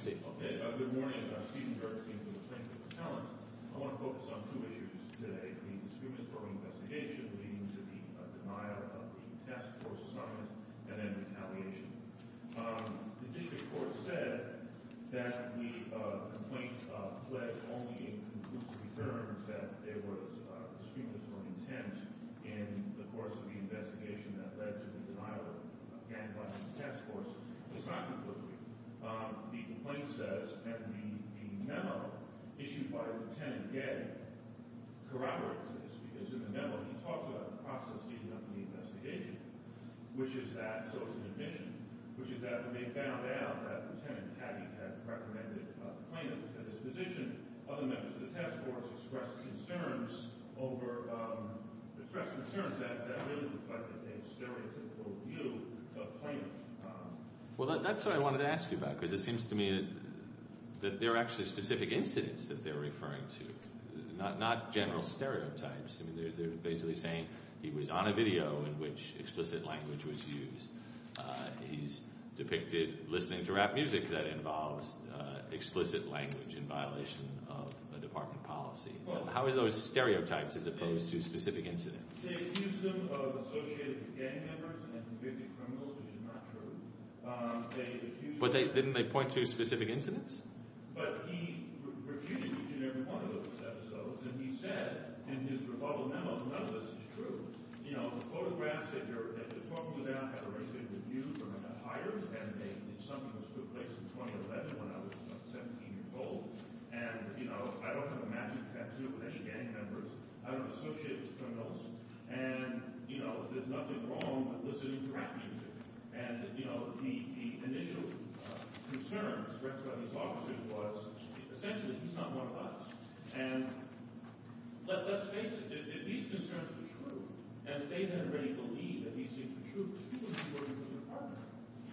proceed. Okay. Uh, good morning. I'm Stephen Bergstein from the Plaintiff's Appellant. I want to focus on two issues today, the discriminatory investigation leading to the uh, denial of the task force assignment and then retaliation. Um, the district court said that the uh, complaint pled only in conclusive terms that there was discriminatory intent in the course of the investigation that led to the denial of gang violence task force. It's not conclusive. Um, Complaint says, and the memo issued by Lieutenant Gay corroborates this, because in the memo he talks about the process leading up to the investigation, which is that, so it's an admission, which is that when they found out that Lieutenant Gay had recommended uh, the plaintiff to this position, other members of the task force expressed concerns over, um, expressed concerns that really reflected a stereotypical view of plaintiff. Well, that's what I wanted to ask you about, because it seems to me that there are actually specific incidents that they're referring to, not general stereotypes. I mean, they're basically saying he was on a video in which explicit language was used. Uh, he's depicted listening to rap music that involves uh, explicit language in violation of a department policy. How are those stereotypes as opposed to specific incidents? They accused him of associating with gang members and convicted criminals, which is not true. Um, but didn't they point to specific incidents? But he refuted each and every one of those episodes, and he said in his rebuttal memo, none of this is true. You know, the photographs that you're talking about have already been reviewed from a higher, and something that took place in 2011 when I was 17 years old. And, you know, I don't have a matching tattoo with any gang members. I don't associate with criminals. And, you know, there's nothing wrong with listening to rap music. And, you know, the initial uh, concern expressed by these officers was, essentially, he's not one of us. And let's face it, if these concerns were true, and they had already believed that these things were true, he wouldn't be working for the department.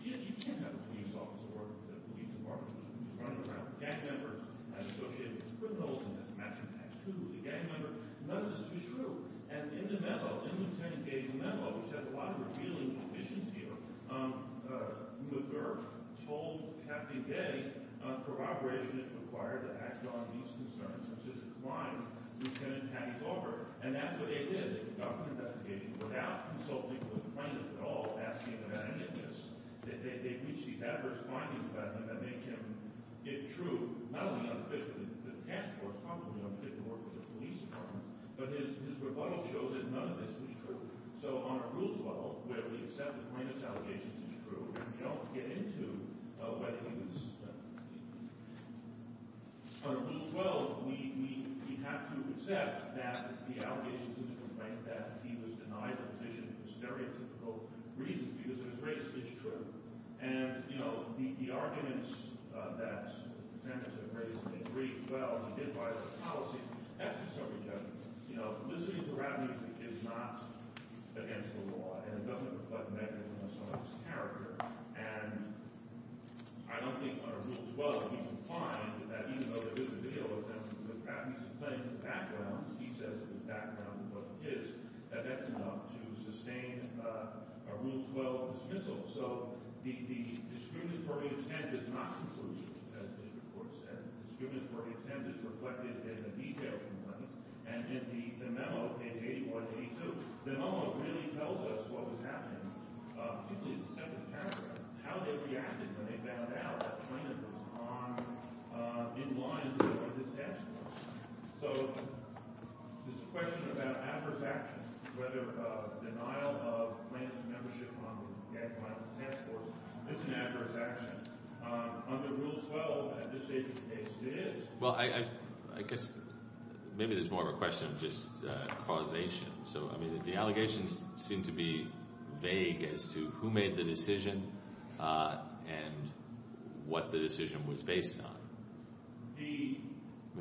You can't have a police officer working for the police department running around with gang members and associating with criminals and has a matching tattoo with a gang member. None of this was true. And in the memo, in Lieutenant Gay's memo, which has a lot of revealing omissions here, McGurk told Captain Gay uh, corroboration is required to act on these concerns, which is crime Lieutenant Gay's offered. And that's what they did. They conducted an investigation without consulting with the plaintiff at all, asking about any of this. They reached these adverse findings about him that make him, if true, not only unfit for the task force, probably unfit to work with the police department, but his rebuttal shows that none of this was true. So on a Rule 12, where we accept the plaintiff's allegations as true, and we don't get into whether he was – a Rule 12, we have to accept that the allegations in the complaint that he was denied the position for stereotypical reasons because of his race is true. And, you know, the arguments uh, that the defendants have raised agree, well, he did violate the policy. That's a summary judgment. You know, listening to rap music is not against the law, and it doesn't reflect negatively on someone's character. And I don't think a Rule 12 we can find that even though there is a video of him with music playing in the background, he says that his background wasn't his, that that's enough to sustain uh, a Rule 12 dismissal. So the discriminatory intent is not conclusive, as this report said. Discriminatory intent is reflected in the detailed complaint. And in the memo, page 81 to 82, the memo really tells us what was happening, uh, particularly in the second how they reacted when they found out that plaintiff was uh, in line with his task force. So a question about adverse action, whether uh, denial of plaintiff's membership on the gang violence task force is an adverse action. Um, under Rule 12, at this stage of the case, it is. Well, I guess maybe there's more of a question of just uh, causation. So, I mean, the allegations seem to be vague as to who made the decision Uh, and what the decision was based on. Maybe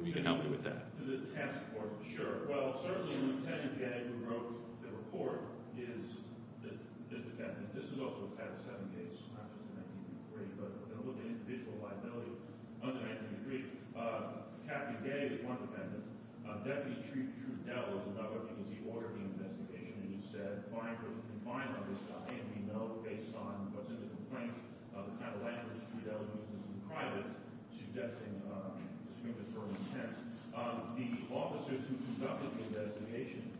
you can help me with that. The task force, sure. Well, certainly Lieutenant Gay, who wrote the report, is the defendant. This is also a Title VII case, not just a 1983, but a look at individual liability under 1983. Uh, Captain Gay is one defendant. Uh, Deputy Chief Trudell is another because he ordered the investigation. And he said, find what you can find on this guy. And we know, based on language to uses in private, suggesting um, discriminatory intent. Um, the officers who conducted the investigation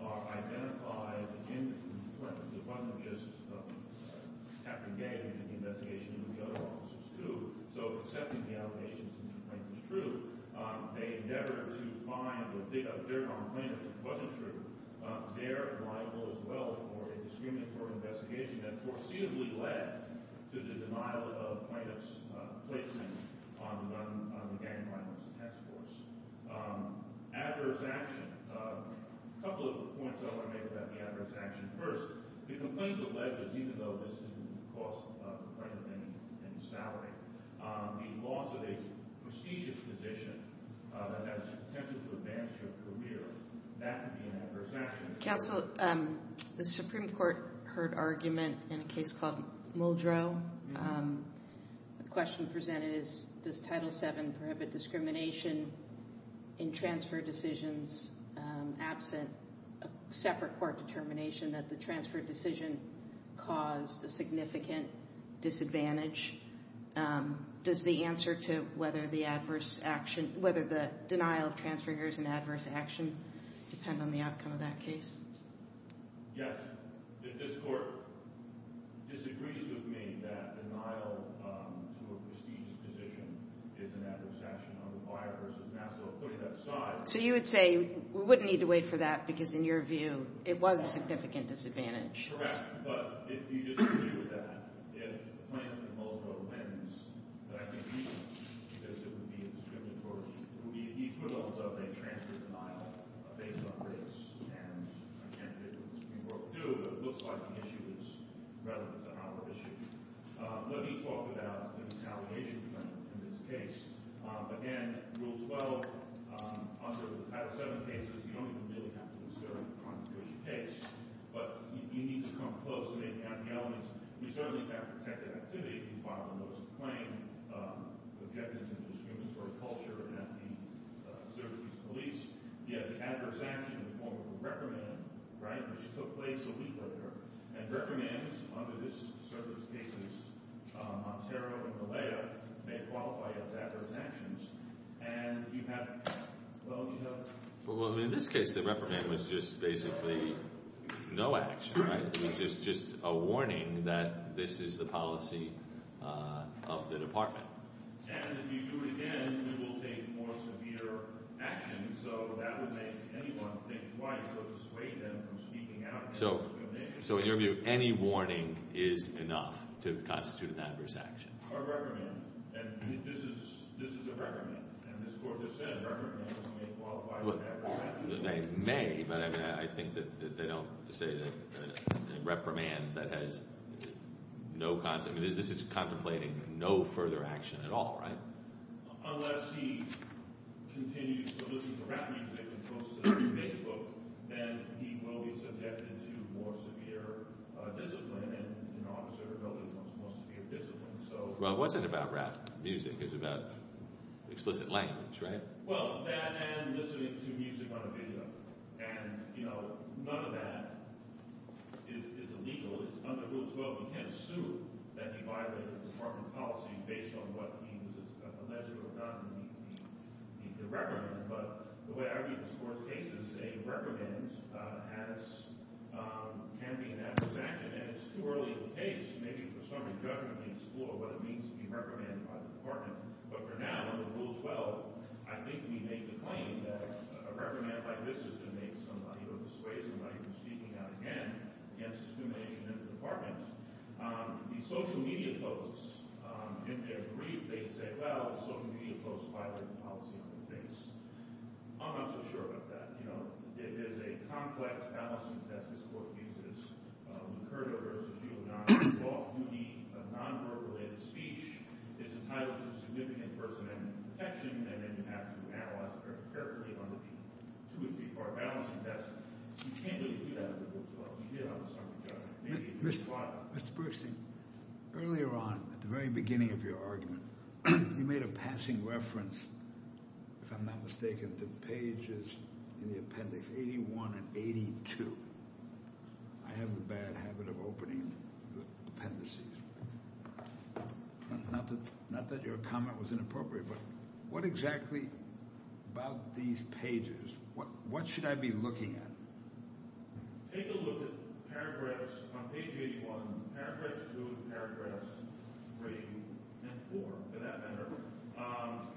are identified in the complaint. It wasn't just Captain Gay who did the investigation. It was the other officers, too. So accepting the allegations in the complaint was true. Um, they endeavored to find or dig up dirt on plaintiffs, which wasn't true. They're liable as well placement on the gang violence task force. Um, adverse action. A couple of points I want to make about the adverse action. First, the complaint alleges, even though this didn't cost uh, the plaintiff any salary, um, the loss of a prestigious position uh, that has potential to advance your career, that could be an adverse action. Counsel, um, the Supreme Court heard argument in a case called Muldrow. Mm-hmm. Question presented is, does Title VII prohibit discrimination in transfer decisions um, absent a separate court determination that the transfer decision caused a significant disadvantage? Um, does the answer to whether the adverse action, whether the denial of transfer here is an adverse action depend on the outcome of that case? Yes. If this court disagrees with me that denial to a prestigious position is an adverse action on the buyer versus Nassau, putting that aside. So you would say we wouldn't need to wait for that because, in your view, it was a significant disadvantage. Correct. But if you disagree with that, if plaintiff in Muldrow wins, then I think he wins because it would be discriminatory, it would be the equivalent of a transfer denial based on race. And I can't say what the Supreme Court would do, but it looks like the issue is relevant to our issue. Let me talk about the retaliation claim in this case. Again, Rule 12, under the Title VII cases, you don't even really have to assert a constitutional case. But you need to come close to making out the elements. We protected activity. We filed a notice of claim, um, objected to the discriminatory culture at the uh, Syracuse Police. He had the adverse action in the form of a reprimand, right, which took place a week later, and reprimands under this Syracuse cases, um, Montero and Millea, may qualify as adverse actions. And you have, well, you have. Well, in this case, the reprimand was just basically no action, right? It was just a warning that this is the policy uh, of the department. And if you do it again, we will take more severe action. So that would make anyone think twice or dissuade them from speaking out. So in your view, any warning is enough to constitute an adverse action? A reprimand. And this is a reprimand. And this Court has said reprimands may qualify as adverse actions. They may, but I think that they don't say that uh, a reprimand that has no concept. I mean, this is contemplating no further action at all, right? Unless he continues to listen to rap music and posts it on Facebook, then he will be subjected to more severe uh, discipline. And an officer really wants more severe discipline. So Well, it wasn't about rap music. It was about explicit language, right? Well, that and listening to music on a video. And, you know, none of that is illegal. It's under Rule 12. You can't assume that he violated department policy based on what he was alleged to have done in the reprimand. But the way I read this Court's cases, a reprimand uh, um, can be an adverse action. And it's too early in the case, maybe for somebody judging to explore what it means to be reprimanded by the department. But for now, under Rule 12, I think we make the claim that a reprimand like this is going to make somebody or dissuade somebody from speaking out again against discrimination in the department. Um, the social media posts, um, in their brief, they say, well, the social media posts violate the policy on the face. I'm not so sure about that. You know, is a complex balancing test this Court uses. Uh, Locurto v. Giuliani, off-duty, non-work-related speech is entitled to significant first-amendment protection. And then you have to analyze it very carefully under the two- or three-part balancing test. You can't do that under Rule 12. You did on the summary judgment. Maybe it was flawed. Mr. Bergstein, earlier on, at the very beginning of your argument, you made a passing reference, if I'm not mistaken, to pages in the appendix 81 and 82. I have a bad habit of opening the appendices. Not that your comment was inappropriate, but what exactly about these pages, what should I be looking at? Take a look at paragraphs on page 81, paragraphs 2 and paragraphs 3 and 4, for that matter. Um,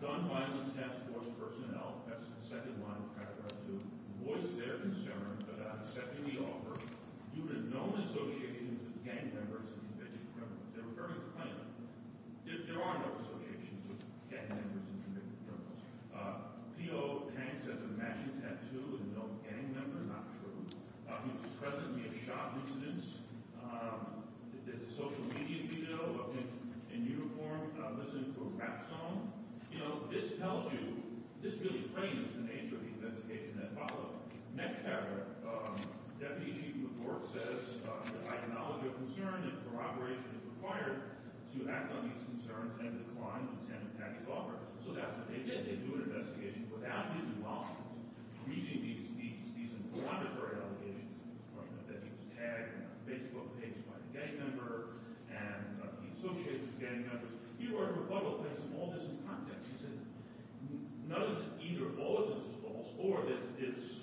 Gun violence task force personnel, that's the second line of paragraph 2, voice their concern about accepting the offer due to known associations with gang members and convicted criminals. They're referring to. There, there are no associations with gang members and convicted criminals. Uh, P.O. Hanks has a matching tattoo and no gang member, not true. Uh, he was present in the shot incidents. Um, there's a social media video of him in uniform uh, listening to a rap song. You know, this tells you, this really frames the nature of the investigation that followed. Next paragraph, um, Deputy Chief McCourt says, uh, I acknowledge your concern and corroboration is required to act on these concerns and decline Lieutenant Packy's offer. So that's what they did. They do an investigation without his involvement, reaching these inflammatory allegations that he was tagged on a Facebook page by a gang member and uh, he associates with gang members. He wrote a rebuttal placing all this in context. He said, none of it, either all of this is false or there's, there's,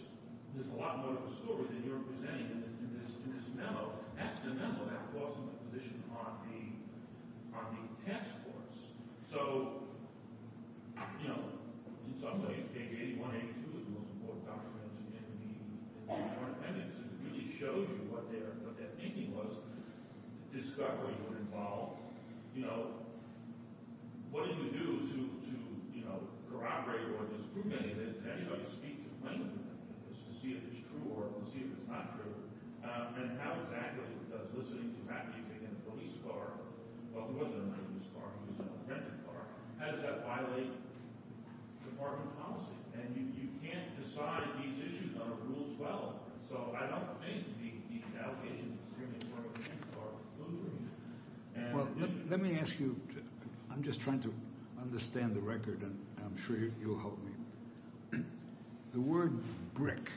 a lot more of a story than you're presenting in, in, this, in memo. That's the memo that cost him a position on the, on the task force. So, you know, in some ways, page 81, 82 is the most important document in the, in the joint appendix. It really shows you what their, what their thinking was. Discovery would involve, you know, what did you do to, you know, corroborate or disprove any of this? Did anybody speak to plaintiff to see if it's true or to see if it's not true? Um, and how exactly does listening to rap music in a police car, well, it wasn't a police car, it was a rented car, how does that violate department policy? And you, can't decide these issues on a rules well. So I don't think the, the allegations of discriminatory intent are conclusory. And Well, let, me ask you, I'm just trying to understand the record, and I'm sure you- you'll help me. The word brick,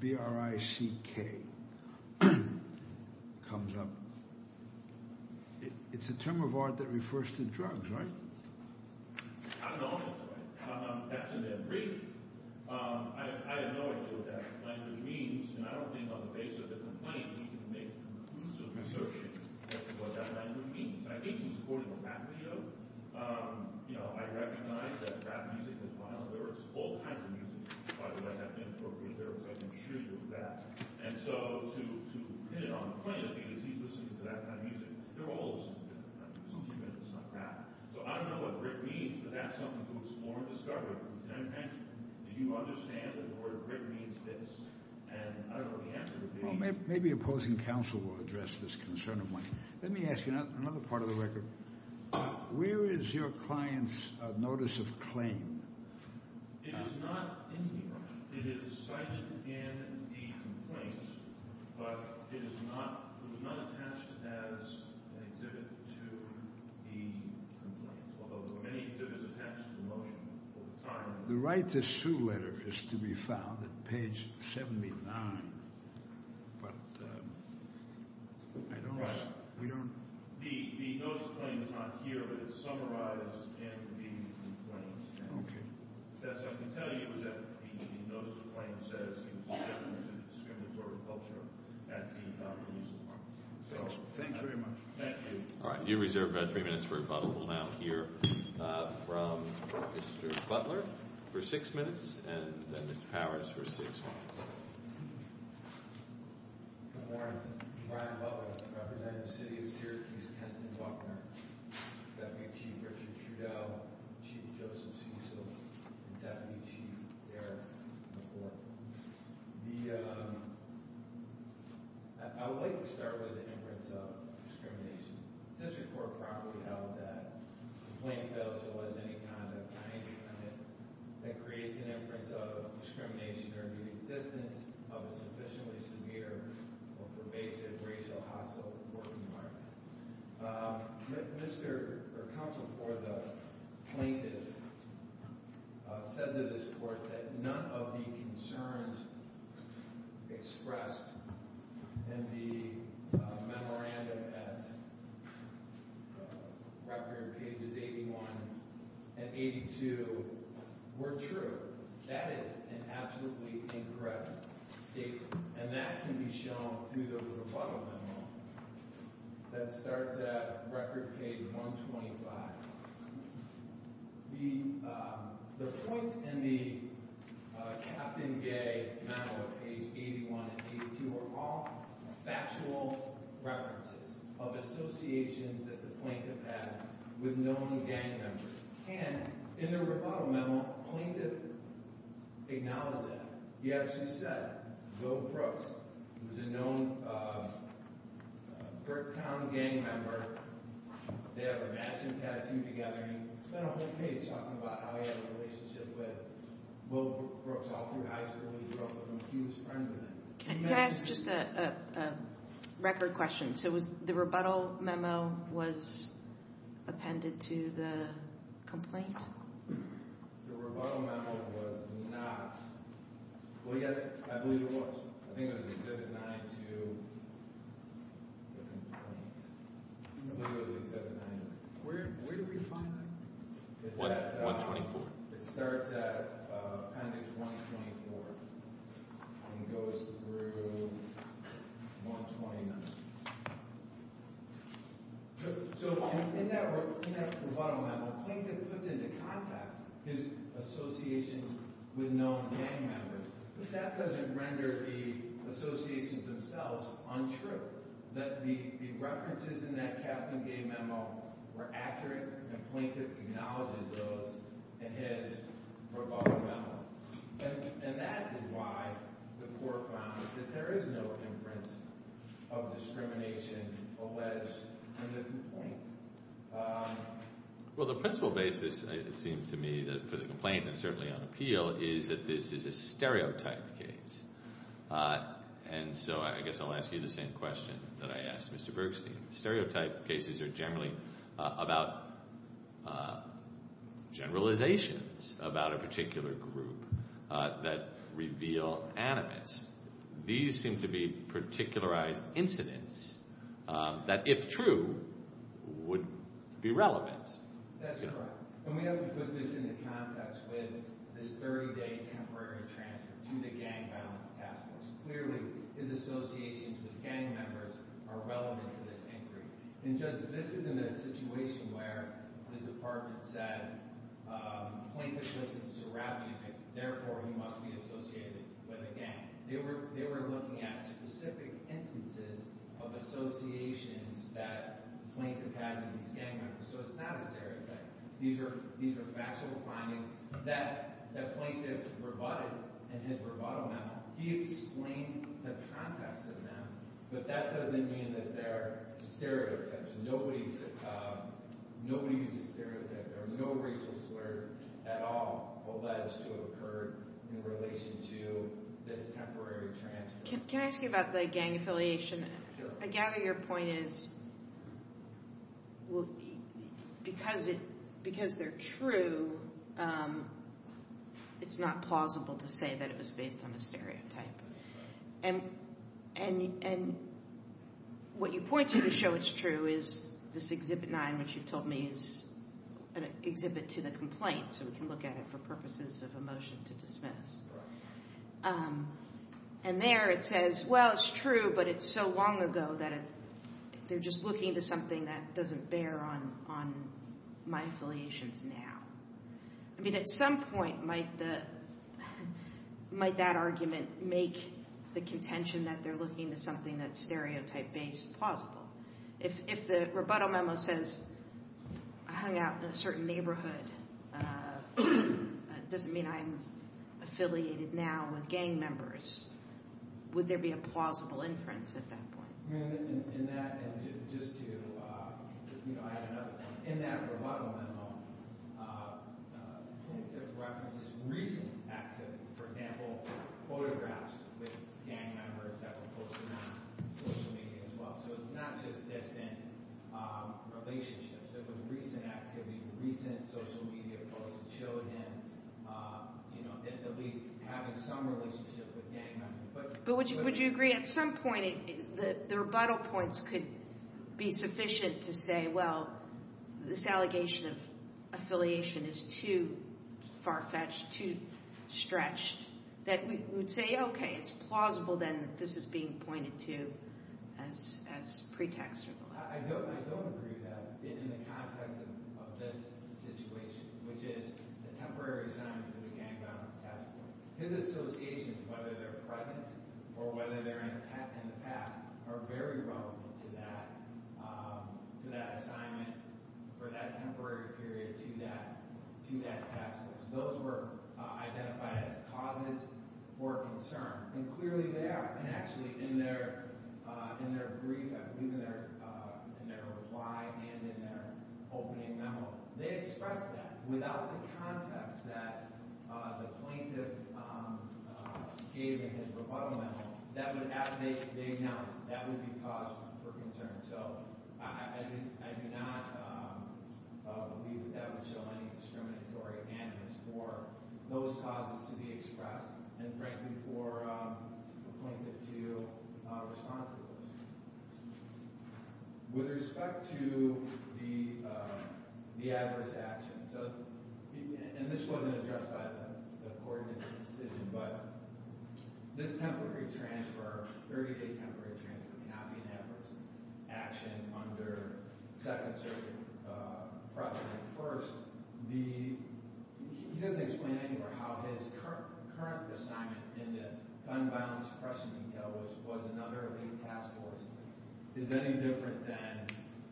B-R-I-C-K, comes up. It's a term of art that refers to drugs, right? I don't know if that's right. That's in their brief. Um, I, I have no idea what that language means, and I don't think on the basis of the complaint we can make a conclusive assertion what that language means. I think he was quoting a rap video. Um, you know, I recognize that rap music has violent lyrics. All kinds of music, by the way, have inappropriate lyrics. I can assure you of that. And so to, to hit it on the plaintiff because he's listening to that kind of music, they're all listening to that kind of music, even if it's not rap. So I don't know what brick means, but that's something to explore and discover. Lieutenant Hanson, do you understand that the word brick means I don't know the answer would be. Well, maybe opposing counsel will address this concern of mine. Let me ask you another part of the record. Where is your client's uh, notice of claim? It is not in here. It is cited in the complaint, but it is not, it was not attached as an exhibit to the complaint, although there were many exhibits attached to the motion over time. The right to sue letter is to be found at page 79, but um, I don't, Right. we don't, The, the notice of claim is not here, but it's summarized in the complaint. And okay. Best I can tell you is that the, the notice of claim says he was subjected to discriminatory culture at the uh, police department. So, Thanks, thanks very much. Thank you. All right, you reserve uh, three minutes for rebuttal. We'll now hear uh, from Mr. Butler for six minutes and then Mr. Powers for six minutes. Good morning. Brian Butler, representing the city of Syracuse, Kenton Buckner, Deputy Chief Richard Trudell, Chief Joseph Cecile, and Deputy Chief Eric McCourt. The, um, I would like to start with the inference of discrimination. District Court properly held that complaint fails to allege any conduct by any defendant that creates an inference of discrimination or the existence of a sufficiently severe or pervasive racial hostile work environment. Um, M- Mr. or counsel for the plaintiff uh, said to this court that none of the concerns expressed in the uh, memorandum at uh, record pages 81 and 82 were true. That is an absolutely incorrect statement. And that can be shown through the rebuttal memo that starts at record page 125. The points in the uh, Captain Gay memo at page 81 and 82 are all factual references of associations that the plaintiff had with known gang members. And in the rebuttal memo, plaintiff acknowledged that. He actually said, Bill Brooks, was a known uh, Bricktown gang member, they have a matching tattoo together. He spent a whole page talking about how he had a relationship with Will Brooks all through high school. He grew up with him. He was friends with him. Can I ask just a record question? So was the rebuttal memo was appended to the complaint? The rebuttal memo was not. Well, yes, I believe it was. I think it was Exhibit 9 to the complaint. I believe it was Exhibit 9. Where do we find that? 124. It starts at appendix 124 and goes through 129. So in that rebuttal memo, plaintiff puts into context his associations with known gang members. But that doesn't render the associations themselves that The references in that Captain Gay memo were accurate, and plaintiff acknowledges those in his rebuttal memo. And that is why the court found that there is no inference of discrimination alleged in the complaint. Um, well, the principal basis, uh, it seems to me, for the complaint, and certainly on appeal, is that this is a stereotype case. Uh, And so I guess I'll ask you the same question that I asked Mr. Bergstein. Stereotype cases are generally uh, about uh, generalizations about a particular group uh, that reveal animus. These seem to be particularized incidents um, that, if true, would be relevant. That's correct. And we have to put this into context with this 30-day temporary transfer to the gang violence task force. Clearly, his associations with gang members are relevant to this inquiry. And, Judge, this isn't a situation where the department said, um, plaintiff listens to rap music, therefore he must be associated with a gang. They were looking at specific instances of associations that plaintiff had with these gang members. So it's not a stereotype. These are factual findings that plaintiff rebutted in his rebuttal memo. He explained the context of them, but that doesn't mean that they're stereotypes. Um, nobody uses stereotypes. There are no racial slurs at all alleged to have occurred in relation to this temporary transfer. Can I ask you about the gang affiliation? Sure. I gather your point is because they're true, um, it's not plausible to say that it was based on a stereotype. And what you point to to show it's true is this Exhibit 9, which you've told me is an exhibit to the complaint, so we can look at it for purposes of a motion to dismiss. Um, and there it says, well, it's true, but it's so long ago that they're just looking to something that doesn't bear on my affiliations now. I mean, at some point, might that argument make the contention that they're looking to something that's stereotype-based plausible? If the rebuttal memo says I hung out in a certain neighborhood, it uh, doesn't mean I'm affiliated now with gang members. Would there be a plausible inference at that point? In that, and just to uh, add another thing, in that rebuttal memo, references recent activity. For example, photographs with gang members that were posted on social media as well. So it's not just distant relationships. It was recent activity, recent social media posts that showed him uh you know at least having some relationship with gang members. But would you agree at some point the rebuttal points could be sufficient to say, well, this allegation of affiliation is too far-fetched, too stretched, that we would say, okay, it's plausible then that this is being pointed to as pretext or the like. I don't, agree with that in the context of this situation, which is a temporary assignment to the Gang Violence Task Force. His associations, whether they're present or whether they're in the past, are very relevant to that, um, to that assignment for that temporary period to that, to that task force. Those were uh, identified as causes for concern, and clearly they are. And actually, in their, uh, their brief, I believe in their, uh, in their reply and in their opening memo, they expressed that without the context that the plaintiff um, gave in his rebuttal memo, that would they acknowledged that would be cause for concern. So I do not um, believe that that would show any discriminatory for those causes to be expressed, and frankly, for um, the plaintiff to uh, respond to those. With respect to the, um, the adverse action, and this wasn't addressed by the court in its decision, but this temporary transfer, 30-day temporary transfer, cannot be an adverse action under Second Circuit uh, precedent. First, the, he doesn't explain anywhere how his current assignment in the gun violence suppression detail, which was another elite task force, is any different than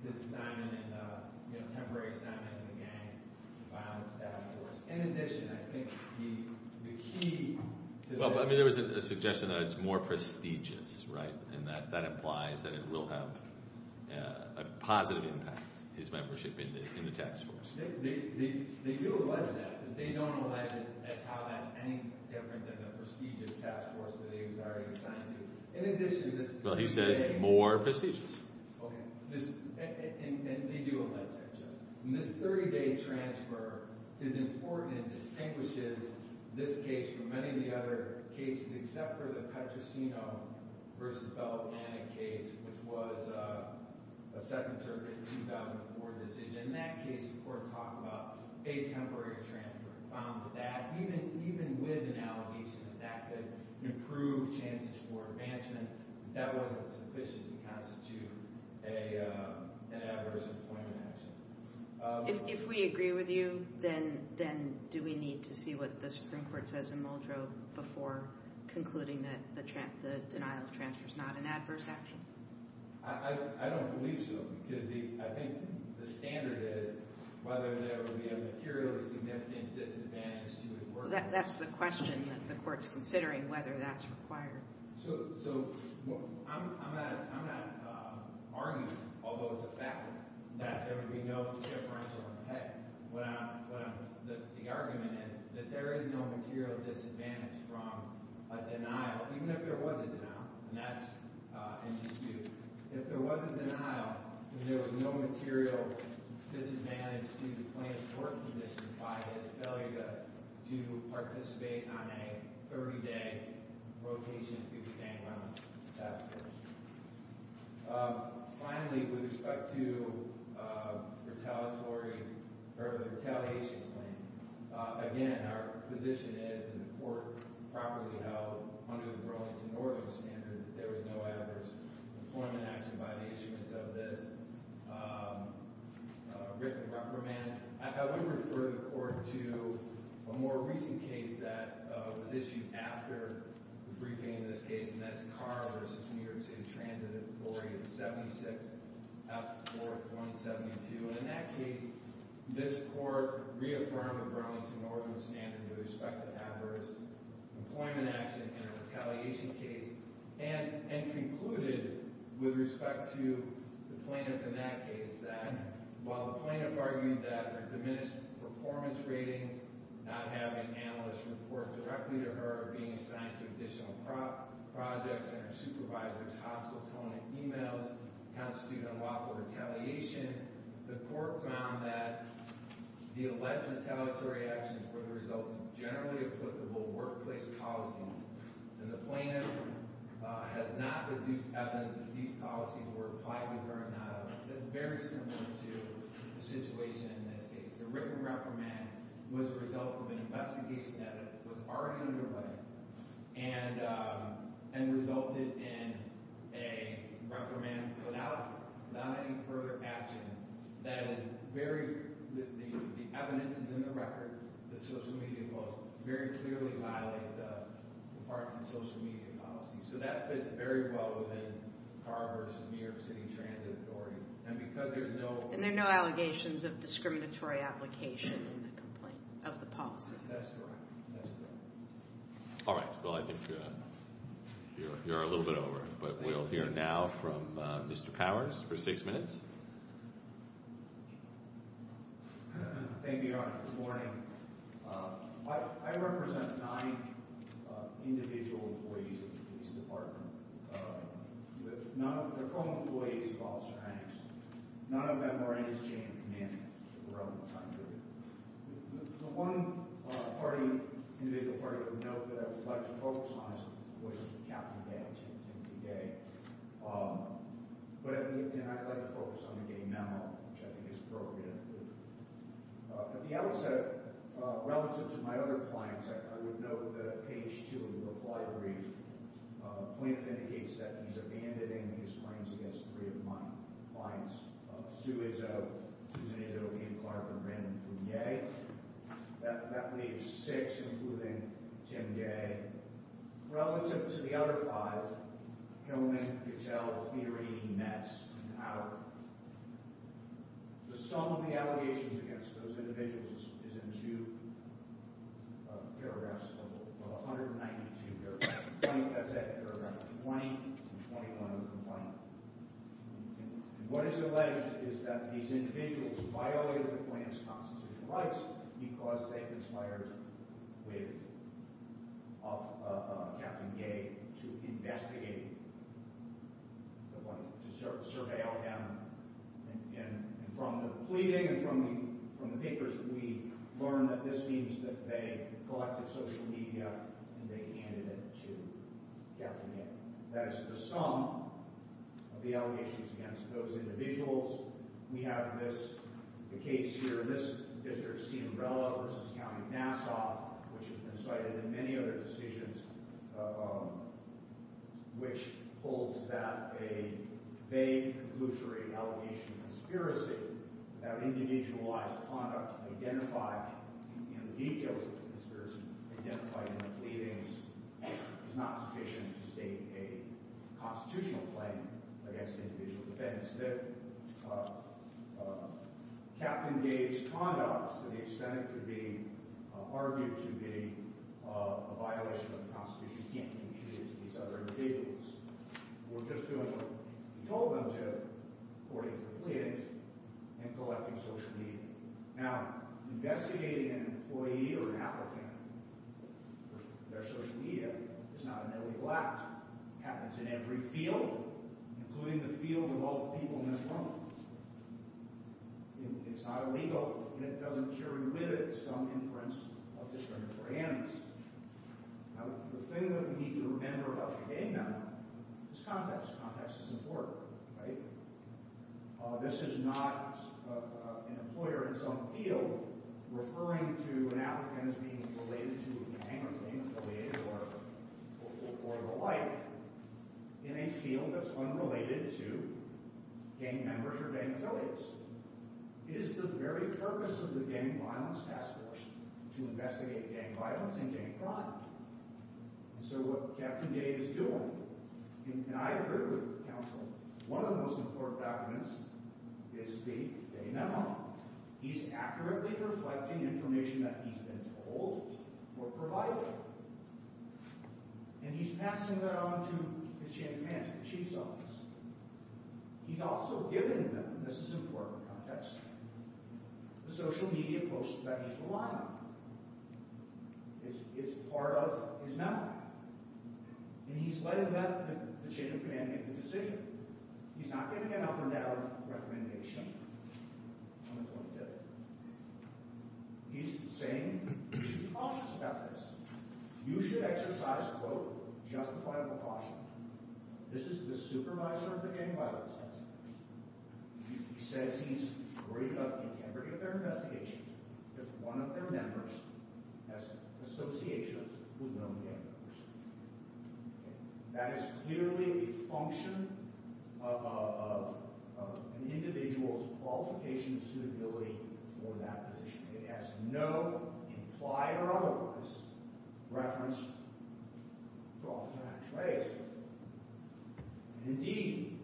his assignment in the, you know, temporary assignment in the Gang Violence Task Force. In addition, I think the, the key to this... Well, I mean, there was a suggestion that it's more prestigious, right? And that, that implies that it will have uh, a positive impact, his membership in the, task force. They, do allege that, but they don't allege it as how that's any different than the prestigious task force that he was already assigned to. In addition, this... Well, he says more prestigious. Okay. And, and they do allege that, Judge. And this 30-day transfer is important and distinguishes this case from many of the other cases, except for the Petrosino versus Bell-Atlantic case, which was uh, a Second Circuit 2004 decision. In that case, the court talked about a temporary transfer, found that even, even with an allegation that that could improve chances for advancement, that wasn't sufficient to constitute a, uh, an adverse employment action. Um, if, if we agree with you, then, do we need to see what the Supreme Court says in Muldrow before concluding that the denial of transfer is not an adverse action? I, don't believe so, because I think the standard is whether there would be a materially significant disadvantage to his work. That's the question that the court's considering, whether that's required. So, so, I'm, I'm not, uh, arguing, although it's a fact, that there would be no differential in pay. What I'm, what I'm, the, the argument is that there is no material disadvantage from a denial, even if there was a denial, and that's uh, in dispute. If there was a denial, then there was no material disadvantage to the plaintiff's work condition by his failure to, participate on a 30-day rotation through the gang task force. Finally, with respect to uh, retaliatory, or the retaliation claim, uh, again, our position is, and the court properly held under the Burlington Northern Standard, that there was no adverse employment action by the issuance of this um, uh, written reprimand. I would refer the court to a more recent case that uh, was issued after the briefing in this case, and that's Carr v. New York City Transit Authority, 76 F. 4th 172. And in that case, this court reaffirmed the Burlington Northern Standard with respect to adverse employment action in a retaliation case, and concluded with respect to the plaintiff in that case, that while the plaintiff argued that her diminished performance ratings, not having analysts report directly to her, being assigned to additional projects, and her supervisor's hostile tone in emails constitute unlawful retaliation, the court found that the alleged retaliatory actions were the result of generally applicable workplace policies, and the plaintiff has not produced evidence that these policies were applied to her or not. That's very similar to the situation in this case. The written reprimand was a result of an investigation that was already underway and, um, resulted in a reprimand without, any further action that is very, the, evidence is in the record, the social media posts very clearly violate the Department Social Media. So that fits very well within Carr versus New York City Transit Authority. And because there's no... And there are no allegations of discriminatory application in the complaint of the policy. That's correct. That's correct. All right. Well, I think uh, you're, you're a little bit over, but we'll hear now from uh, Mr. Powers for six minutes. Thank you, Your Honor. Good morning. Uh, I, I represent nine uh, individual employees of the police department. Uh, with none of their co-employees of Officer Hanks. None of them were in his chain of command at the relevant time period. The, the one uh, party, individual party of note that I would like to focus on is, was Captain Gay, Timothy Gay. Um, the, and I'd like to focus on the Gay memo, which I think is appropriate. Uh, at the outset, uh, relative to my other clients, I, would note that at page two of the reply brief, plaintiff indicates that he's abandoning his claims against three of my clients, uh, Sue Izzo, Susan Izzo, Ian Clark, and Brandon Fournier. That, leaves six, including Tim Gay. Relative to the other five, Hillman, Gattel, Fiorini, Metz, and Howard, the sum of the allegations against those individuals is, is in two uh, paragraphs of, of 192 paragraphs. 20, that's at paragraph 20 and 21 of the complaint. And, and what is alleged is that these individuals violated the plaintiff's constitutional rights because they conspired with uh, uh, Captain Gay to investigate the plaintiff, to surveil him, and, from the pleading and from the papers, we learn that this means that they collected social media and they handed it to Captain Gay. That is the sum the allegations against those individuals. We have this the case here in this district, Ciambriello versus County of Nassau, which has been cited in many other decisions, uh, um, which holds that a vague, conclusory allegation of conspiracy without individualized conduct identified in the details of the conspiracy, identified in the pleadings, is not sufficient to state a constitutional claim against individual defendants. That uh, uh, Captain Gay's conduct, to the extent it could be uh, argued to be a violation of the Constitution, can't be imputed to these other individuals. We're just doing what he told them to, according to the pleadings, and collecting social media. Now, investigating an employee or an applicant for their social media is not an illegal act. It happens in every field, including the field of all the people in this room. It's not illegal, and it doesn't carry with it some inference of discriminatory animus. Now, the thing that we need to remember about the Gay memo is context. Context is important, right? Uh, this is not uh, uh, an employer in some field referring to an applicant as being related to a gang or gang affiliated or, the like field that's unrelated to gang members or gang affiliates. It is the very purpose of the Gang Violence Task Force to investigate gang violence and gang crime. And so what Captain Gay is doing, and, I agree with counsel, one of the most important documents is the Gay memo. He's accurately reflecting information that he's been told or provided. And he's passing that on to command, to the chief's office. He's also giving them, this is important context, the social media posts that he's relying on. It's, part of his memo. And he's letting the, chain of command make the decision. He's not giving an up or down recommendation on the 25th. He's saying you should be cautious about this. You should exercise, quote, justifiable caution. This is the supervisor of the gang violence force. He says he's worried about the integrity of their investigations. If one of their members has associations with known gang members. That is clearly a function of, an individual's qualification and suitability for that position. It has no implied or otherwise reference to officer race. And indeed,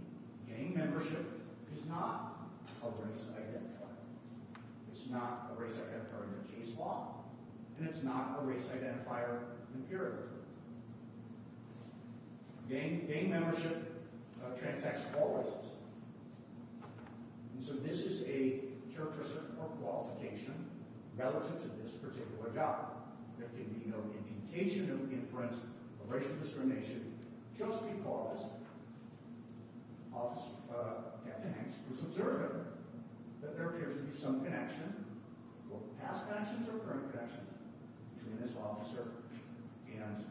gang membership is not a race identifier. It's not a race identifier in the case law, and it's not a race identifier empirically. Gang, membership uh, transacts all races. And so this is a characteristic or qualification relative to this particular job. There can be no imputation of inference of racial discrimination just because Officer Hanks was observing that there appears to be some connection, past connections or current connections, between this officer and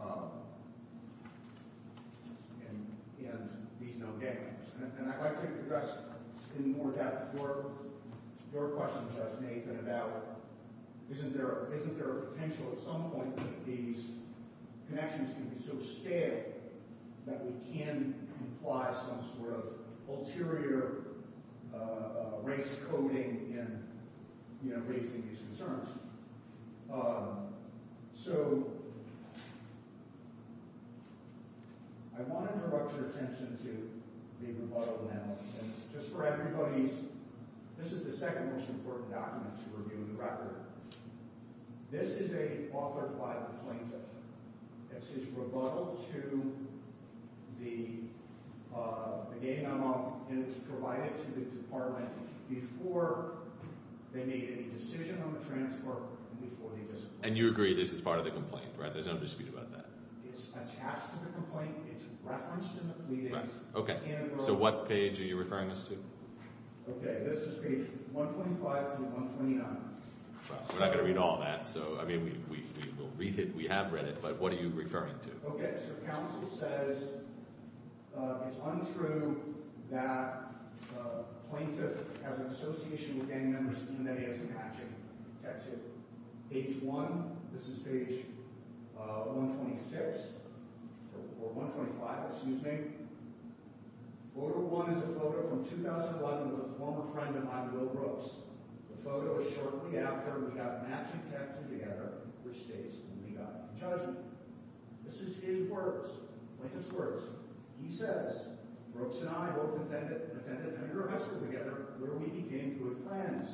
um, and these known gang members. And, I'd like to address in more depth your question, Judge Nathan, about isn't there isn't there a potential at some point that these connections can be so stale that we can imply some sort of ulterior uh, uh, race coding in you know raising these concerns. Um, so I want to direct your attention to the rebuttal now. and just for everybody's, this is the second most important document to review in the record. This is a authored by the plaintiff. It's his rebuttal to the the gay memo, and it was provided to the department before they made any decision on the transfer and before they disciplined. And you agree this is part of the complaint, right? There's no dispute about that. It's attached to the complaint. It's referenced in the pleadings. Okay. So what page are you referring us to? Okay, this is page 125 through 129. We're not going to read all that, so, I mean, we, we, we will read it, we have read it, but what are you referring to? Okay, so counsel says uh, it's untrue that uh, plaintiff has an association with gang members and that he has a matching tattoo. Page one, this is page uh, 126, or or 125, excuse me. Photo one is a photo from 2011 with a former friend of mine, Will Brooks. The photo is shortly after we got matching tattoo together, which states when we got in judgment. This is his words, plaintiff's words. He says, Brooks and I both attended, Henninger High School together where we became good friends.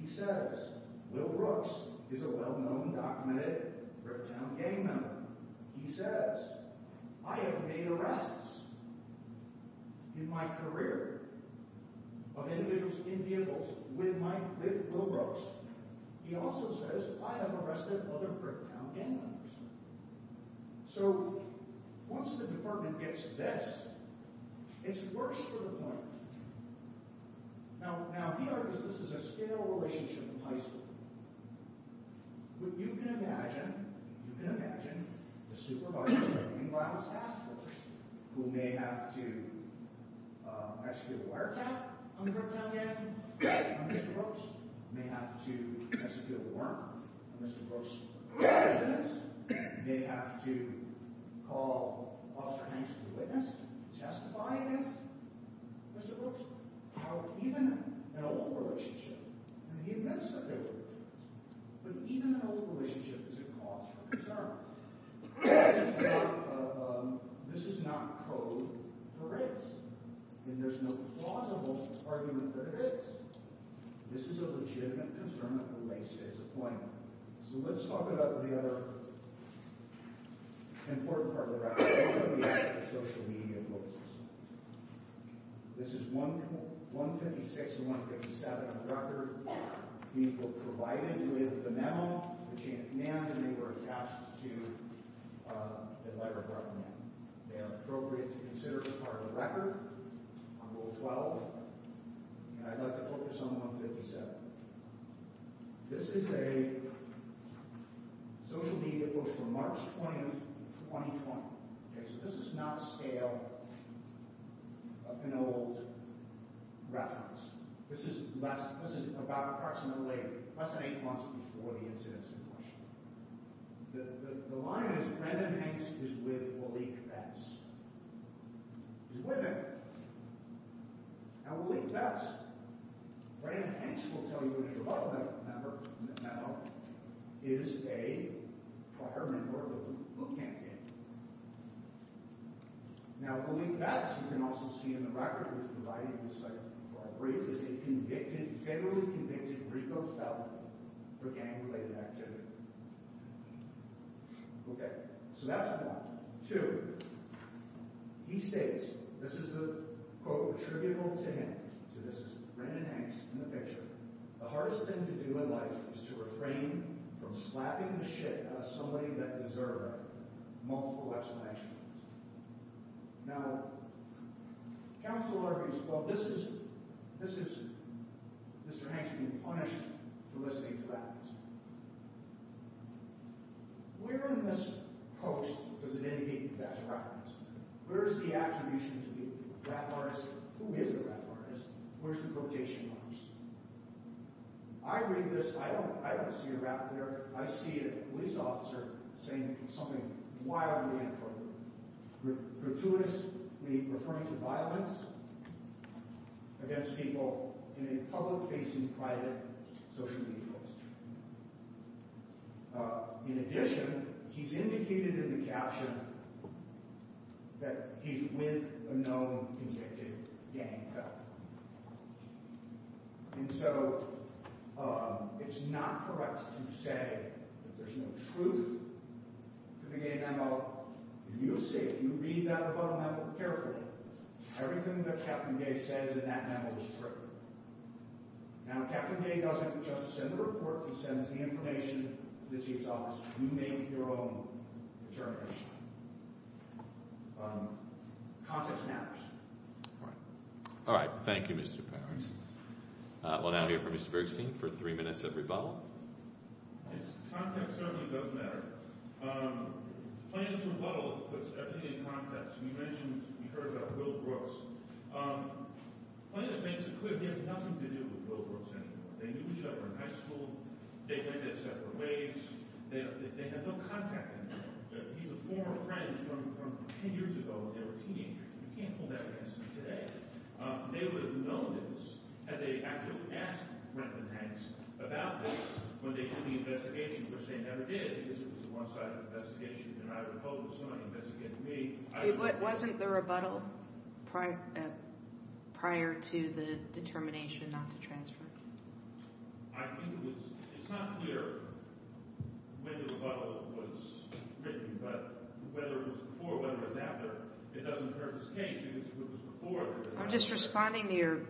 He says, Will Brooks is a well-known, documented Bricktown gang member. He says, I have made arrests in my career of individuals in vehicles with Will Brooks. He also says, I have arrested other Bricktown gang members. So once the department gets this, it's worse for the plaintiff. Now, he argues this is a stale relationship in high school. But you can imagine, you can imagine the supervisor of the gang violence task force who may have to uh, execute a wiretap on the Bricktown gang, on Mr. Brooks, may have to execute a warrant on Mr. Brooks' residence, may have to call Officer Hanks as a witness, to testify against Mr. Brooks. How even an old relationship, and he admits that they were friends, but even an old relationship is a cause for concern. This is not, uh, um, this is not code for race, and there's no plausible argument that it is. This is a legitimate concern that relates to his appointment. So let's talk about the other important part of the record, these are the actual social media posts. This is one, 156 and 157 of the record. These were provided with the memo, the chain of command, and they were attached to uh, the letter of reprimand. They are appropriate to consider as part of the record on Rule 12, and I'd like to focus on 157. This is a social media post from March 20th, 2020. Okay, so this is not stale, uh, an old reference. This is less, this is about approximately less than eight months before the incidents in question. The, line is Brendan Hanks is with Waleek Betts. He's with him. Now Waleek Betts, Brendan Hanks will tell you in his rebuttal memo is a prior member of the boot camp Now Waleek Betts, you can also see in the record, we've provided for our brief, is a convicted, federally convicted RICO felon for gang-related activity. Okay, so that's one. Two, he states, this is the quote attributable to him, so this is Brendan Hanks in the picture, the hardest thing to do in life is to refrain from slapping the shit out of somebody that deserved it. Multiple explanations. Now, counsel argues, well, this is, this is Mr. Hanks being punished for listening to rap. Where in this post does it indicate that's rap music? Where is the attribution to the rap artist? Who is the rap artist? Where's the quotation marks? I read this, I don't, see a rap lyric. I see a police officer saying something wildly inappropriate. Gratuitously referring to violence against people in a public-facing private social media post. Uh, in addition, he's indicated in the caption that he's with a known convicted gang felon. And so, um, it's not correct to say that there's no truth to the gay memo. And you'll see, if you read that rebuttal memo carefully, everything that Captain Gay says in that memo is true. Now, Captain Gay doesn't just send the report, he sends the information to the chief's office. You make your own determination. Um, context matters. All right. All right. Thank you, Mr. Powers. Uh, we'll now hear from Mr. Bergstein for three minutes of rebuttal. Context certainly does matter. Um, Plaintiff's rebuttal puts everything in context. We mentioned, we heard about Will Brooks. Um, Plaintiff makes it clear he has nothing to do with Will Brooks anymore. They knew each other in high school. They went their separate ways. They, have no contact anymore. He's a former friend from, from 10 years ago when they were teenagers. You can't hold that against him today. Uh, they would have known this had they actually asked Brendan Hanks when they did the investigation, which they never did because it was a one-sided investigation. And I would hope that somebody investigated me. I It would- wa- wasn't the rebuttal prior, uh, to the determination not to transfer? I think it was, it's not clear when the rebuttal was written, but whether it was before or whether it was after, it doesn't hurt this case because if it was before. I'm just responding to your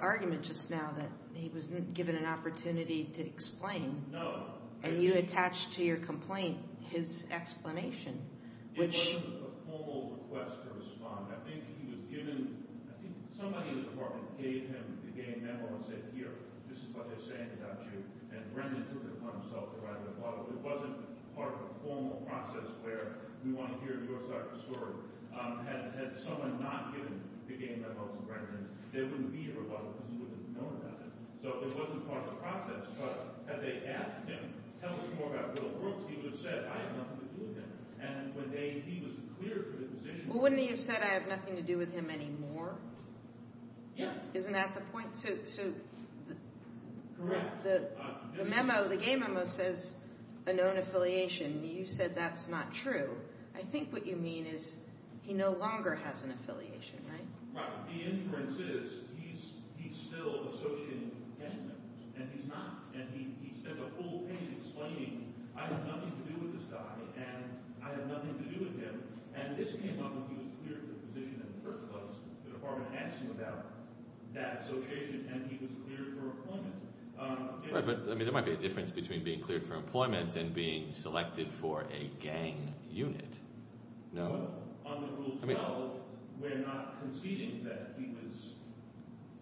argument just now that he was given an opportunity to explain, No. and you attached to your complaint his explanation, which... It wasn't a formal request to respond. I think he was given, I think somebody in the department gave him the game memo and said, here, this is what they're saying about you. And Brendan took it upon himself to write a rebuttal. It wasn't part of a formal process where we want to hear your side of the story. Um, had, had someone not given the game memo to Brendan, there wouldn't be a rebuttal because he wouldn't have known about it. So it wasn't part of the process. But had they asked him, tell us more about Will Brooks, he would have said, I have nothing to do with him. And when they, he was cleared for the position. Well, wouldn't he have said, I have nothing to do with him anymore? Yeah. Isn't that the point? So, the, Correct. the, Uh, the memo, the game memo says a known affiliation. You said that's not true. I think what you mean is he no longer has an affiliation, right? Right. The inference is he's he's still associating with gang members, and he's not. And he, spends a full page explaining, I have nothing to do with this guy, and I have nothing to do with him. And this came up when he was cleared for the position in the first place. The department asked him about that association, and he was cleared for employment. Um, Right, but I mean, there might be a difference between being cleared for employment and being selected for a gang unit. No? On the Rule 12, we're not conceding that he was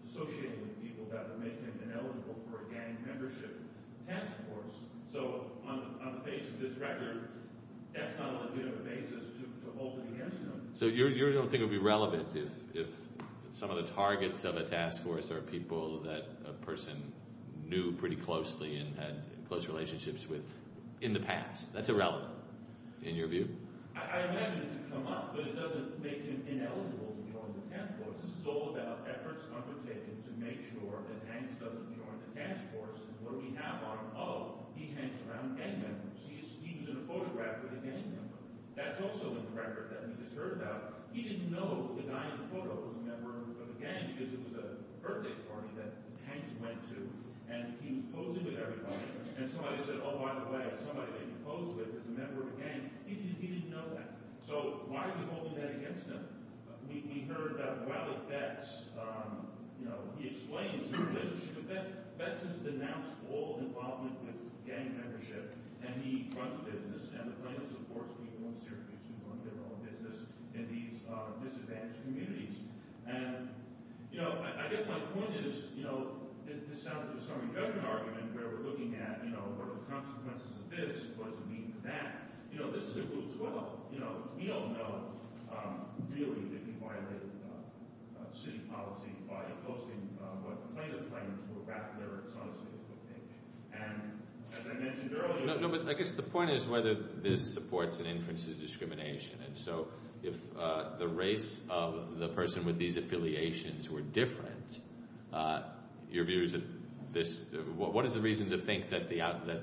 associating with people that would make him ineligible for a gang membership task force. So on, on the face of this record, that's not a legitimate basis to, hold it against him. So you're, don't think it would be relevant if, if some of the targets of a task force are people that a person knew pretty closely and had close relationships with in the past. That's irrelevant, in your view? I, I imagine it could come up, but it doesn't make him ineligible to join the task force. This is all about efforts undertaken to make sure that Hanks doesn't join the task force. And what we have on him? Oh, he hangs around gang members. He was in a photograph with a gang member. That's also in the record that we just heard about. He didn't know the guy in the photo was a member of the gang because it was a birthday party that Hanks went to, and he was posing with everybody. And somebody said, oh, by the way, somebody that you posed with is a member of the gang. He didn't, know that. So why are we holding that against him? We, we heard about Wally Betts. Um, you know, he explains the relationship with Betts. Betts denounced all involvement with gang membership, and he runs a business, and the plaintiff supports people in Syracuse who run their own business in these uh, disadvantaged communities. And, you know, I, guess my point is, you know, this, sounds like a summary judgment argument where we're looking at, you know, what are the consequences of this? What does it mean for that? You know, this is a Rule 12. You know, we don't know um, really if he violated uh, uh, city policy by posting what plaintiff claims were rap lyrics on his Facebook page. And as I mentioned earlier, No, no, but I guess the point is whether this supports an inference of discrimination. And so if uh, the race of the person with these affiliations were different, uh, your view is that this, what what is the reason to think that the that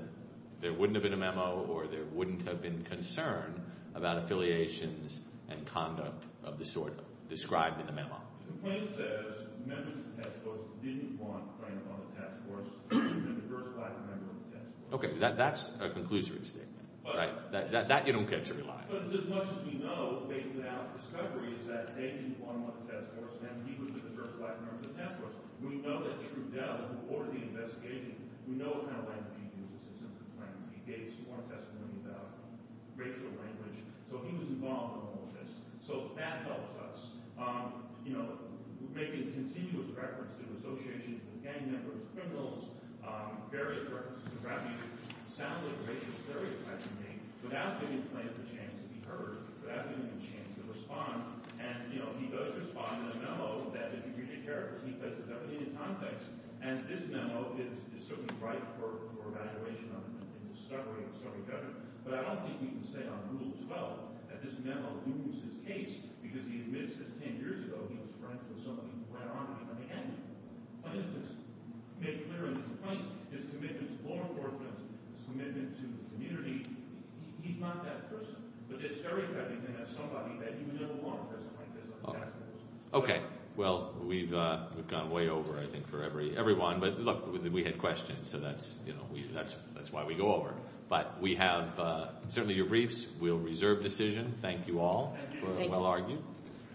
there wouldn't have been a memo or there wouldn't have been concern about affiliations and conduct of the sort described in the memo? the complaint says members of the task force didn't want plaintiff on the task force, and the first black member of the task force. Okay, that, that's a conclusory statement, right? That, that, that you don't get to rely on. But as much as we know, based without discovery, is that they didn't want him on the task force, and he was the first black member of the task force. We know that Trudell, who ordered the investigation, we know what kind of language he uses in his complaint. He gave sworn testimony about racial language, so he was involved in all of this. So that helps us. Um, you know, making continuous reference to associations with gang members, criminals, various references to rap music, sounds like racial stereotypes to me, without giving the plaintiff a chance to be heard, without giving him a chance to respond. And, you know, he does respond in a memo that, if you read it carefully, he places everything in context. And this memo is, is certainly right for, evaluation on in discovery and discovery judgment. But I don't think we can say on Rule 12 that this memo looms his case because he admits that 10 years ago he was friends with somebody who went on to become a gang member. Plaintiff has made clear in his complaint his commitment to law enforcement, his commitment to the community. He's not that person. But they're stereotyping him as somebody that you no longer present like this task force. Okay. Well, we've uh, we've gone way over, I think, for every everyone. But look, we- we had questions, so that's you know that's that's why we go over. But we have uh, certainly your briefs. We'll reserve decision. Thank you all for well argued.